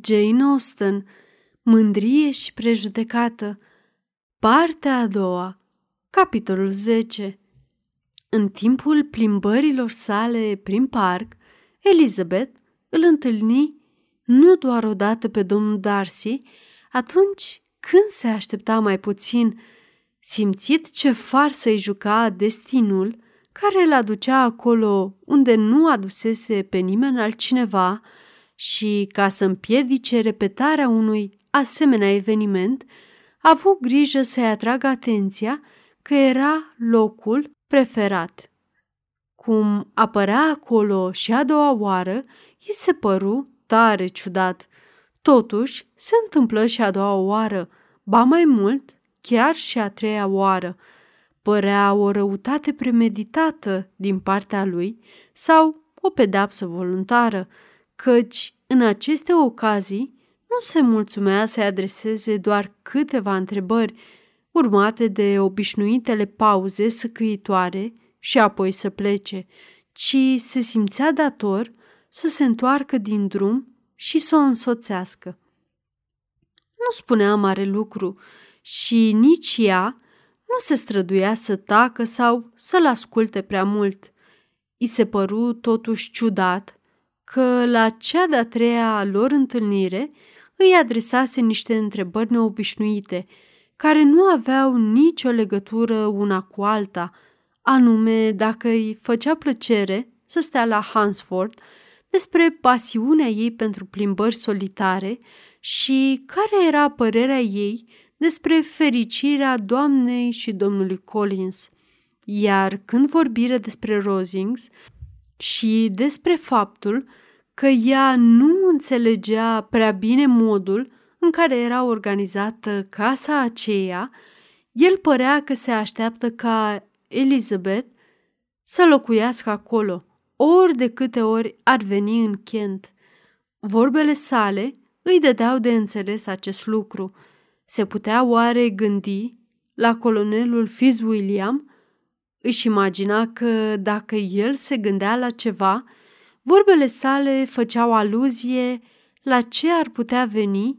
Jane Austen, Mândrie și prejudecată. Partea a doua Capitolul 10 În timpul plimbărilor sale prin parc, Elizabeth îl întâlni nu doar odată pe domnul Darcy, atunci când se aștepta mai puțin, simțit ce farsă-i juca destinul care îl aducea acolo unde nu adusese pe nimeni altcineva și, ca să împiedice repetarea unui asemenea eveniment, a avut grijă să-i atragă atenția că era locul preferat. Cum apărea acolo și a doua oară, i se păru tare ciudat. Totuși, se întâmplă și a doua oară, ba mai mult, chiar și a treia oară. Părea o răutate premeditată din partea lui sau o pedeapsă voluntară, căci în aceste ocazii nu se mulțumea să-i adreseze doar câteva întrebări, urmate de obișnuitele pauze săcăitoare și apoi să plece, ci se simțea dator să se întoarcă din drum și să o însoțească. Nu spunea mare lucru și nici ea nu se străduia să tacă sau să-l asculte prea mult. I se păru totuși ciudat că la cea de-a treia lor întâlnire îi adresase niște întrebări neobișnuite, care nu aveau nicio legătură una cu alta, anume dacă îi făcea plăcere să stea la Hansford, despre pasiunea ei pentru plimbări solitare și care era părerea ei despre fericirea doamnei și domnului Collins. Iar când vorbire despre Rosings și despre faptul că ea nu înțelegea prea bine modul în care era organizată casa aceea, el părea că se așteaptă ca Elizabeth să locuiască acolo, ori de câte ori ar veni în Kent. Vorbele sale îi dădeau de înțeles acest lucru. Se putea oare gândi la colonelul Fitzwilliam? Își imagina că dacă el se gândea la ceva, Vorbele sale făceau aluzie la ce ar putea veni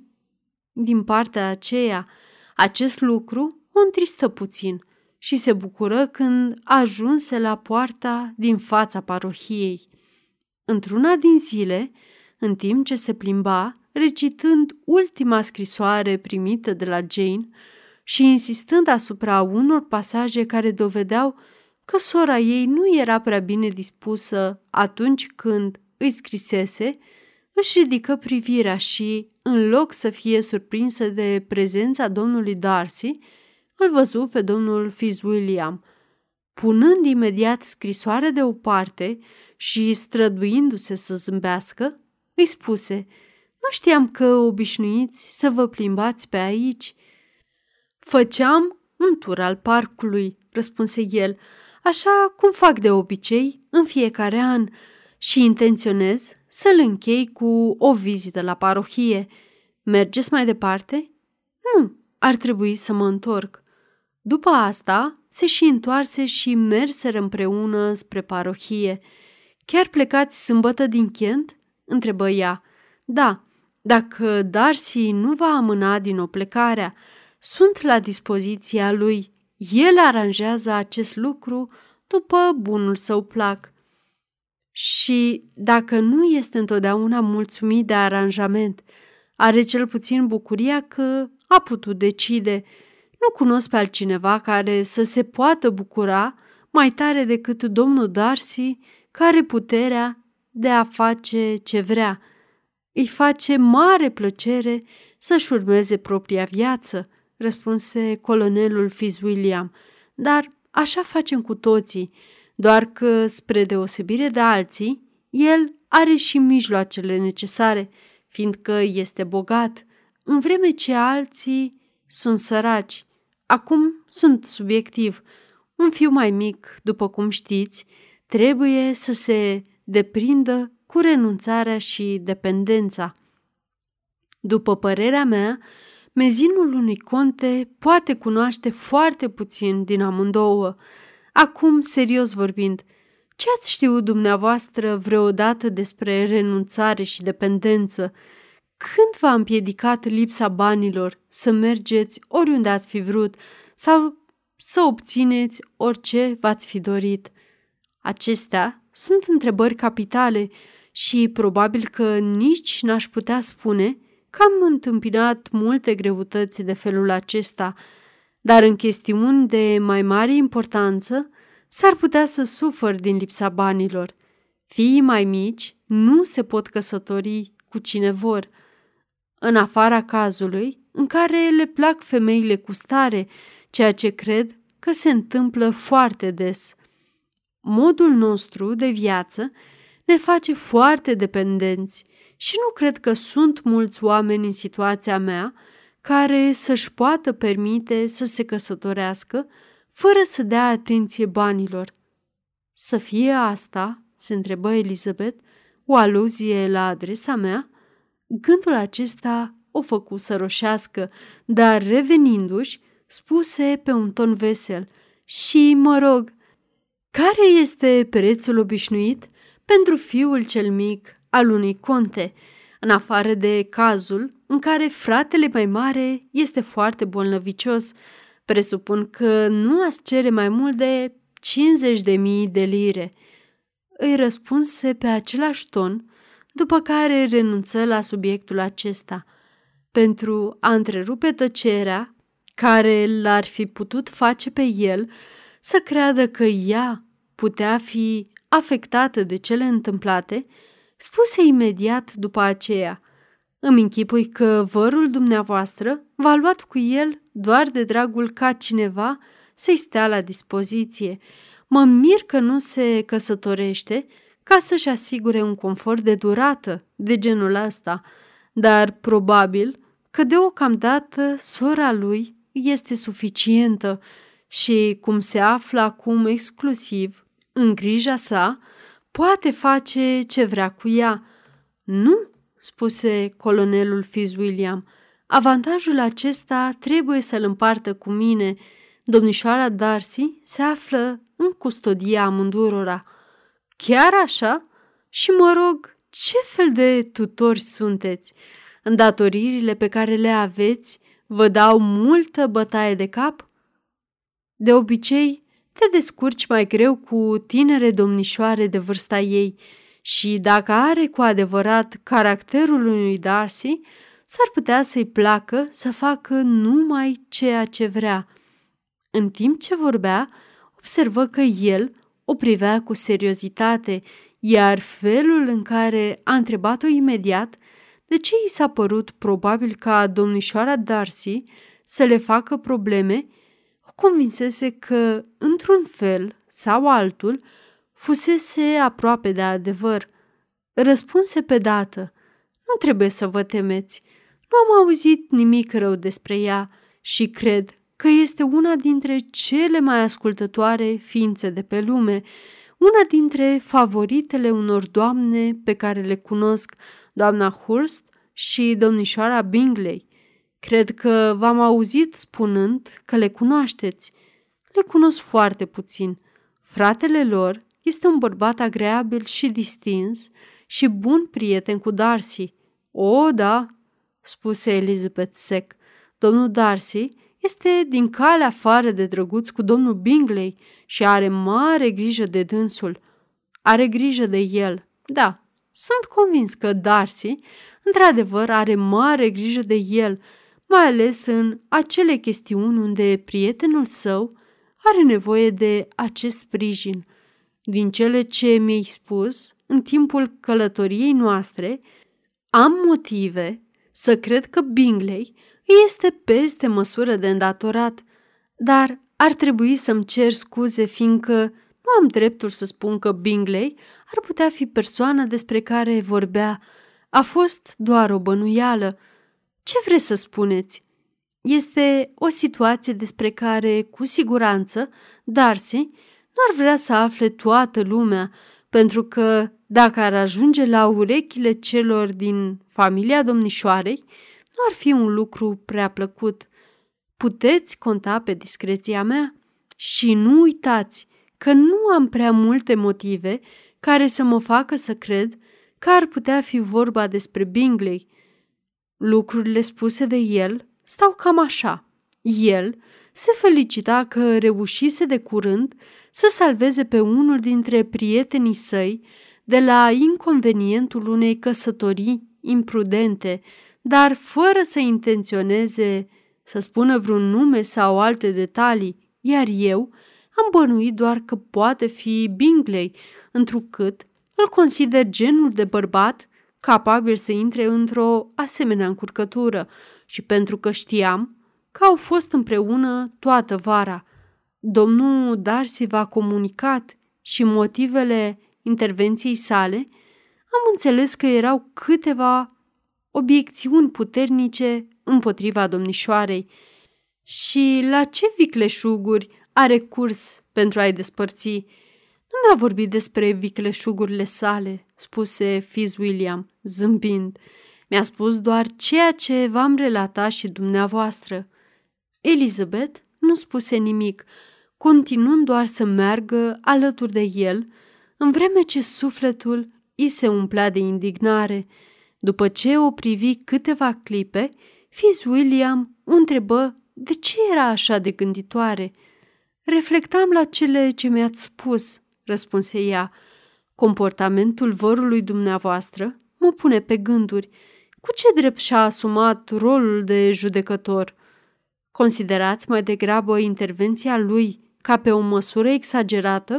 din partea aceea. Acest lucru o întristă puțin și se bucură când ajunse la poarta din fața parohiei. Într-una din zile, în timp ce se plimba, recitând ultima scrisoare primită de la Jane și insistând asupra unor pasaje care dovedeau că sora ei nu era prea bine dispusă atunci când îi scrisese, își ridică privirea și, în loc să fie surprinsă de prezența domnului Darcy, îl văzu pe domnul Fitzwilliam. Punând imediat scrisoarea deoparte și străduindu-se să zâmbească, îi spuse, Nu știam că obișnuiți să vă plimbați pe aici." Făceam un tur al parcului," răspunse el, așa cum fac de obicei în fiecare an și intenționez să-l închei cu o vizită la parohie. Mergeți mai departe? Nu, ar trebui să mă întorc. După asta, se și întoarse și merseră împreună spre parohie. Chiar plecați sâmbătă din Kent? întrebă ea. Da, dacă Darcy nu va amâna din o plecarea, sunt la dispoziția lui el aranjează acest lucru după bunul său plac. Și dacă nu este întotdeauna mulțumit de aranjament, are cel puțin bucuria că a putut decide. Nu cunosc pe altcineva care să se poată bucura mai tare decât domnul Darcy, care puterea de a face ce vrea. Îi face mare plăcere să-și urmeze propria viață, răspunse colonelul Fitzwilliam, dar așa facem cu toții, doar că, spre deosebire de alții, el are și mijloacele necesare, fiindcă este bogat, în vreme ce alții sunt săraci. Acum sunt subiectiv. Un fiu mai mic, după cum știți, trebuie să se deprindă cu renunțarea și dependența. După părerea mea, mezinul unui conte poate cunoaște foarte puțin din amândouă. Acum, serios vorbind, ce ați știut dumneavoastră vreodată despre renunțare și dependență? Când v-a împiedicat lipsa banilor să mergeți oriunde ați fi vrut sau să obțineți orice v-ați fi dorit? Acestea sunt întrebări capitale și probabil că nici n-aș putea spune că am întâmpinat multe greutăți de felul acesta, dar în chestiuni de mai mare importanță s-ar putea să sufăr din lipsa banilor. Fiii mai mici nu se pot căsători cu cine vor. În afara cazului în care le plac femeile cu stare, ceea ce cred că se întâmplă foarte des. Modul nostru de viață ne face foarte dependenți și nu cred că sunt mulți oameni în situația mea care să-și poată permite să se căsătorească fără să dea atenție banilor. Să fie asta, se întrebă Elizabeth, o aluzie la adresa mea? Gândul acesta o făcu să roșească, dar revenindu-și, spuse pe un ton vesel și, mă rog, care este prețul obișnuit pentru fiul cel mic al unui conte, în afară de cazul în care fratele mai mare este foarte bolnăvicios. Presupun că nu ați cere mai mult de 50 de mii de lire. Îi răspunse pe același ton, după care renunță la subiectul acesta. Pentru a întrerupe tăcerea, care l-ar fi putut face pe el să creadă că ea putea fi afectată de cele întâmplate, spuse imediat după aceea, îmi închipui că vărul dumneavoastră v-a luat cu el doar de dragul ca cineva să-i stea la dispoziție. Mă mir că nu se căsătorește ca să-și asigure un confort de durată de genul ăsta, dar probabil că deocamdată sora lui este suficientă și, cum se află acum exclusiv în grija sa, poate face ce vrea cu ea. Nu, spuse colonelul Fitzwilliam, avantajul acesta trebuie să-l împartă cu mine. Domnișoara Darcy se află în custodia amândurora. Chiar așa? Și mă rog, ce fel de tutori sunteți? Îndatoririle pe care le aveți vă dau multă bătaie de cap? De obicei, te descurci mai greu cu tinere domnișoare de vârsta ei și dacă are cu adevărat caracterul unui Darcy, s-ar putea să-i placă să facă numai ceea ce vrea. În timp ce vorbea, observă că el o privea cu seriozitate, iar felul în care a întrebat-o imediat de ce i s-a părut probabil ca domnișoara Darcy să le facă probleme, o convinsese că, într-un fel sau altul, fusese aproape de adevăr. Răspunse pe dată, nu trebuie să vă temeți, nu am auzit nimic rău despre ea și cred că este una dintre cele mai ascultătoare ființe de pe lume, una dintre favoritele unor doamne pe care le cunosc, doamna Hurst și domnișoara Bingley. Cred că v-am auzit spunând că le cunoașteți. Le cunosc foarte puțin. Fratele lor este un bărbat agreabil și distins și bun prieten cu Darcy. O, da, spuse Elizabeth sec. Domnul Darcy este din calea afară de drăguț cu domnul Bingley și are mare grijă de dânsul. Are grijă de el. Da, sunt convins că Darcy, într-adevăr, are mare grijă de el, mai ales în acele chestiuni unde prietenul său are nevoie de acest sprijin. Din cele ce mi-ai spus în timpul călătoriei noastre, am motive să cred că Bingley este peste măsură de îndatorat, dar ar trebui să-mi cer scuze fiindcă nu am dreptul să spun că Bingley ar putea fi persoana despre care vorbea. A fost doar o bănuială. Ce vreți să spuneți? Este o situație despre care, cu siguranță, Darcy nu ar vrea să afle toată lumea, pentru că, dacă ar ajunge la urechile celor din familia domnișoarei, nu ar fi un lucru prea plăcut. Puteți conta pe discreția mea și nu uitați că nu am prea multe motive care să mă facă să cred că ar putea fi vorba despre Bingley. Lucrurile spuse de el stau cam așa. El se felicita că reușise de curând să salveze pe unul dintre prietenii săi de la inconvenientul unei căsătorii imprudente, dar fără să intenționeze să spună vreun nume sau alte detalii, iar eu am bănuit doar că poate fi Bingley, întrucât îl consider genul de bărbat capabil să intre într-o asemenea încurcătură și pentru că știam că au fost împreună toată vara. Domnul Darcy v-a comunicat și motivele intervenției sale, am înțeles că erau câteva obiecțiuni puternice împotriva domnișoarei. Și la ce vicleșuguri are curs pentru a-i despărți? Nu mi-a vorbit despre vicleșugurile sale, spuse Fitzwilliam, zâmbind. Mi-a spus doar ceea ce v-am relatat și dumneavoastră. Elizabeth nu spuse nimic, continuând doar să meargă alături de el, în vreme ce sufletul îi se umplea de indignare. După ce o privi câteva clipe, Fitzwilliam o întrebă de ce era așa de gânditoare. Reflectam la cele ce mi-ați spus, răspunse ea. Comportamentul vărului dumneavoastră mă pune pe gânduri. Cu ce drept și-a asumat rolul de judecător? Considerați mai degrabă intervenția lui ca pe o măsură exagerată?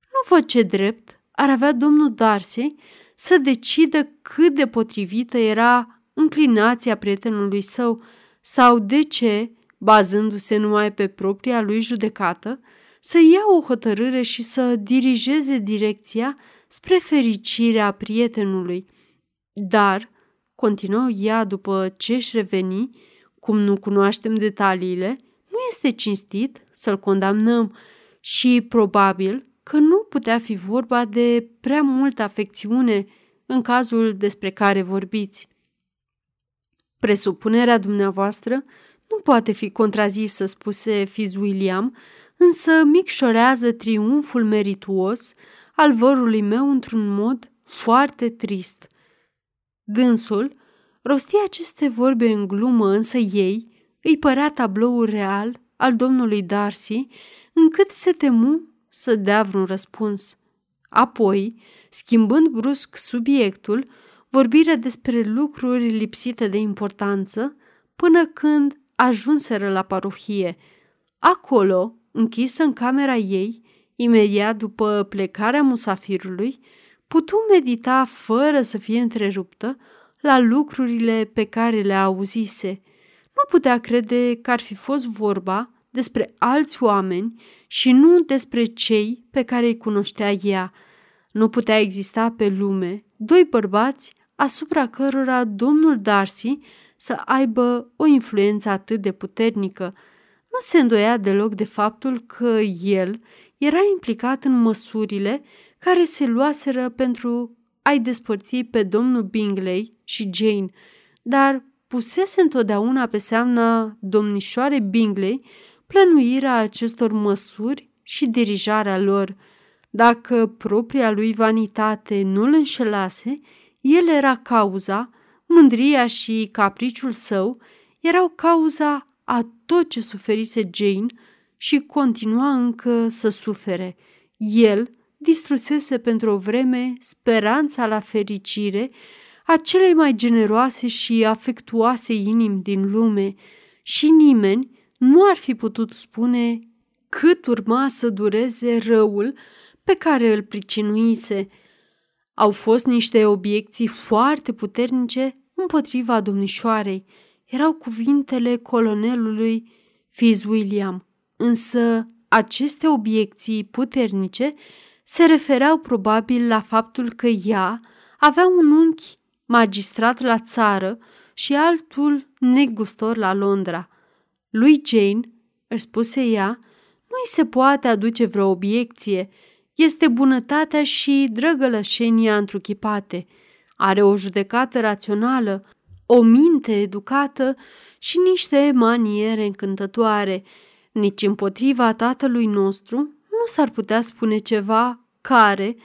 Nu văd ce drept ar avea domnul Darcy să decidă cât de potrivită era înclinația prietenului său sau de ce, bazându-se numai pe propria lui judecată, să ia o hotărâre și să dirigeze direcția spre fericirea prietenului. Dar, continuă ea după ce își reveni, cum nu cunoaștem detaliile, nu este cinstit să-l condamnăm și probabil că nu putea fi vorba de prea multă afecțiune în cazul despre care vorbiți. Presupunerea dumneavoastră nu poate fi contrazisă, spuse Fitzwilliam, însă micșorează triumful merituos al vărului meu într-un mod foarte trist. Dânsul rostia aceste vorbe în glumă, însă ei îi părea tabloul real al domnului Darcy, încât se temu să dea vreun răspuns. Apoi, schimbând brusc subiectul, vorbire despre lucruri lipsite de importanță, până când ajunseră la parohie. Acolo, închisă în camera ei, imediat după plecarea musafirului, putu medita fără să fie întreruptă la lucrurile pe care le auzise. Nu putea crede că ar fi fost vorba despre alți oameni și nu despre cei pe care îi cunoștea ea. Nu putea exista pe lume doi bărbați asupra cărora domnul Darcy să aibă o influență atât de puternică. Nu se îndoia deloc de faptul că el era implicat în măsurile care se luaseră pentru a-i despărți pe domnul Bingley și Jane, dar pusese întotdeauna pe seamna domnișoare Bingley plănuirea acestor măsuri și dirijarea lor. Dacă propria lui vanitate nu îl înșelase, el era cauza, mândria și capriciul său erau cauza a tot ce suferise Jane și continua încă să sufere. El distrusese pentru o vreme speranța la fericire a celei mai generoase și afectuoase inimi din lume și nimeni nu ar fi putut spune cât urma să dureze răul pe care îl pricinuise. Au fost niște obiecții foarte puternice împotriva domnișoarei. Erau cuvintele colonelului Fitzwilliam, însă aceste obiecții puternice se refereau probabil la faptul că ea avea un unchi magistrat la țară și altul negustor la Londra. Lui Jane, își spuse ea, nu-i se poate aduce vreo obiecție, este bunătatea și drăgălășenia întruchipate. Are o judecată rațională, o minte educată și niște maniere încântătoare. Nici împotriva tatălui nostru nu s-ar putea spune ceva care,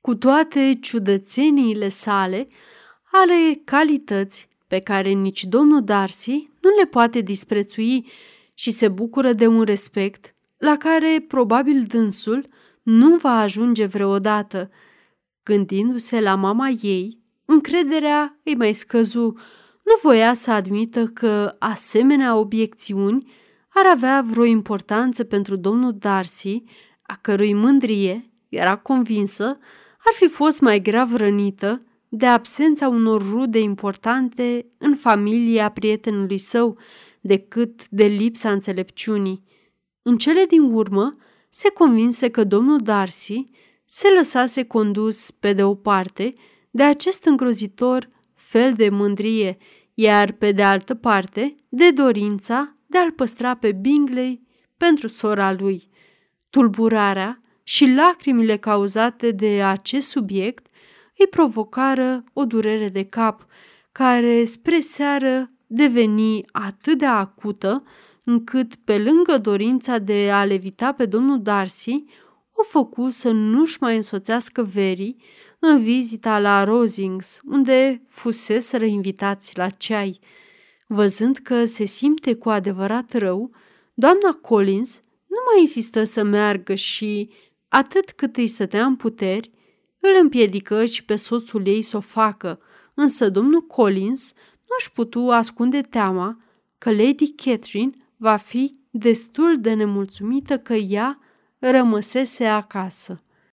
cu toate ciudățeniile sale, are calități pe care nici domnul Darcy nu le poate disprețui și se bucură de un respect la care probabil dânsul nu va ajunge vreodată. Gândindu-se la mama ei, încrederea îi mai scăzu, nu voia să admită că asemenea obiecțiuni ar avea vreo importanță pentru domnul Darcy, a cărui mândrie, era convinsă, ar fi fost mai grav rănită de absența unor rude importante în familia prietenului său decât de lipsa înțelepciunii. În cele din urmă, se convinse că domnul Darcy se lăsase condus, pe de o parte, de acest îngrozitor fel de mândrie, iar pe de altă parte, de dorința de a-l păstra pe Bingley pentru sora lui. Tulburarea și lacrimile cauzate de acest subiect îi provocară o durere de cap, care spre seară deveni atât de acută, încât, pe lângă dorința de a levita pe domnul Darcy, o făcu să nu-și mai însoțească verii în vizita la Rosings, unde fuseseră invitați la ceai. Văzând că se simte cu adevărat rău, doamna Collins nu mai insistă să meargă și, atât cât îi stătea în puteri, îl împiedică și pe soțul ei să o facă, însă domnul Collins nu-și putu ascunde teama că Lady Catherine va fi destul de nemulțumită că ea rămăsese acasă.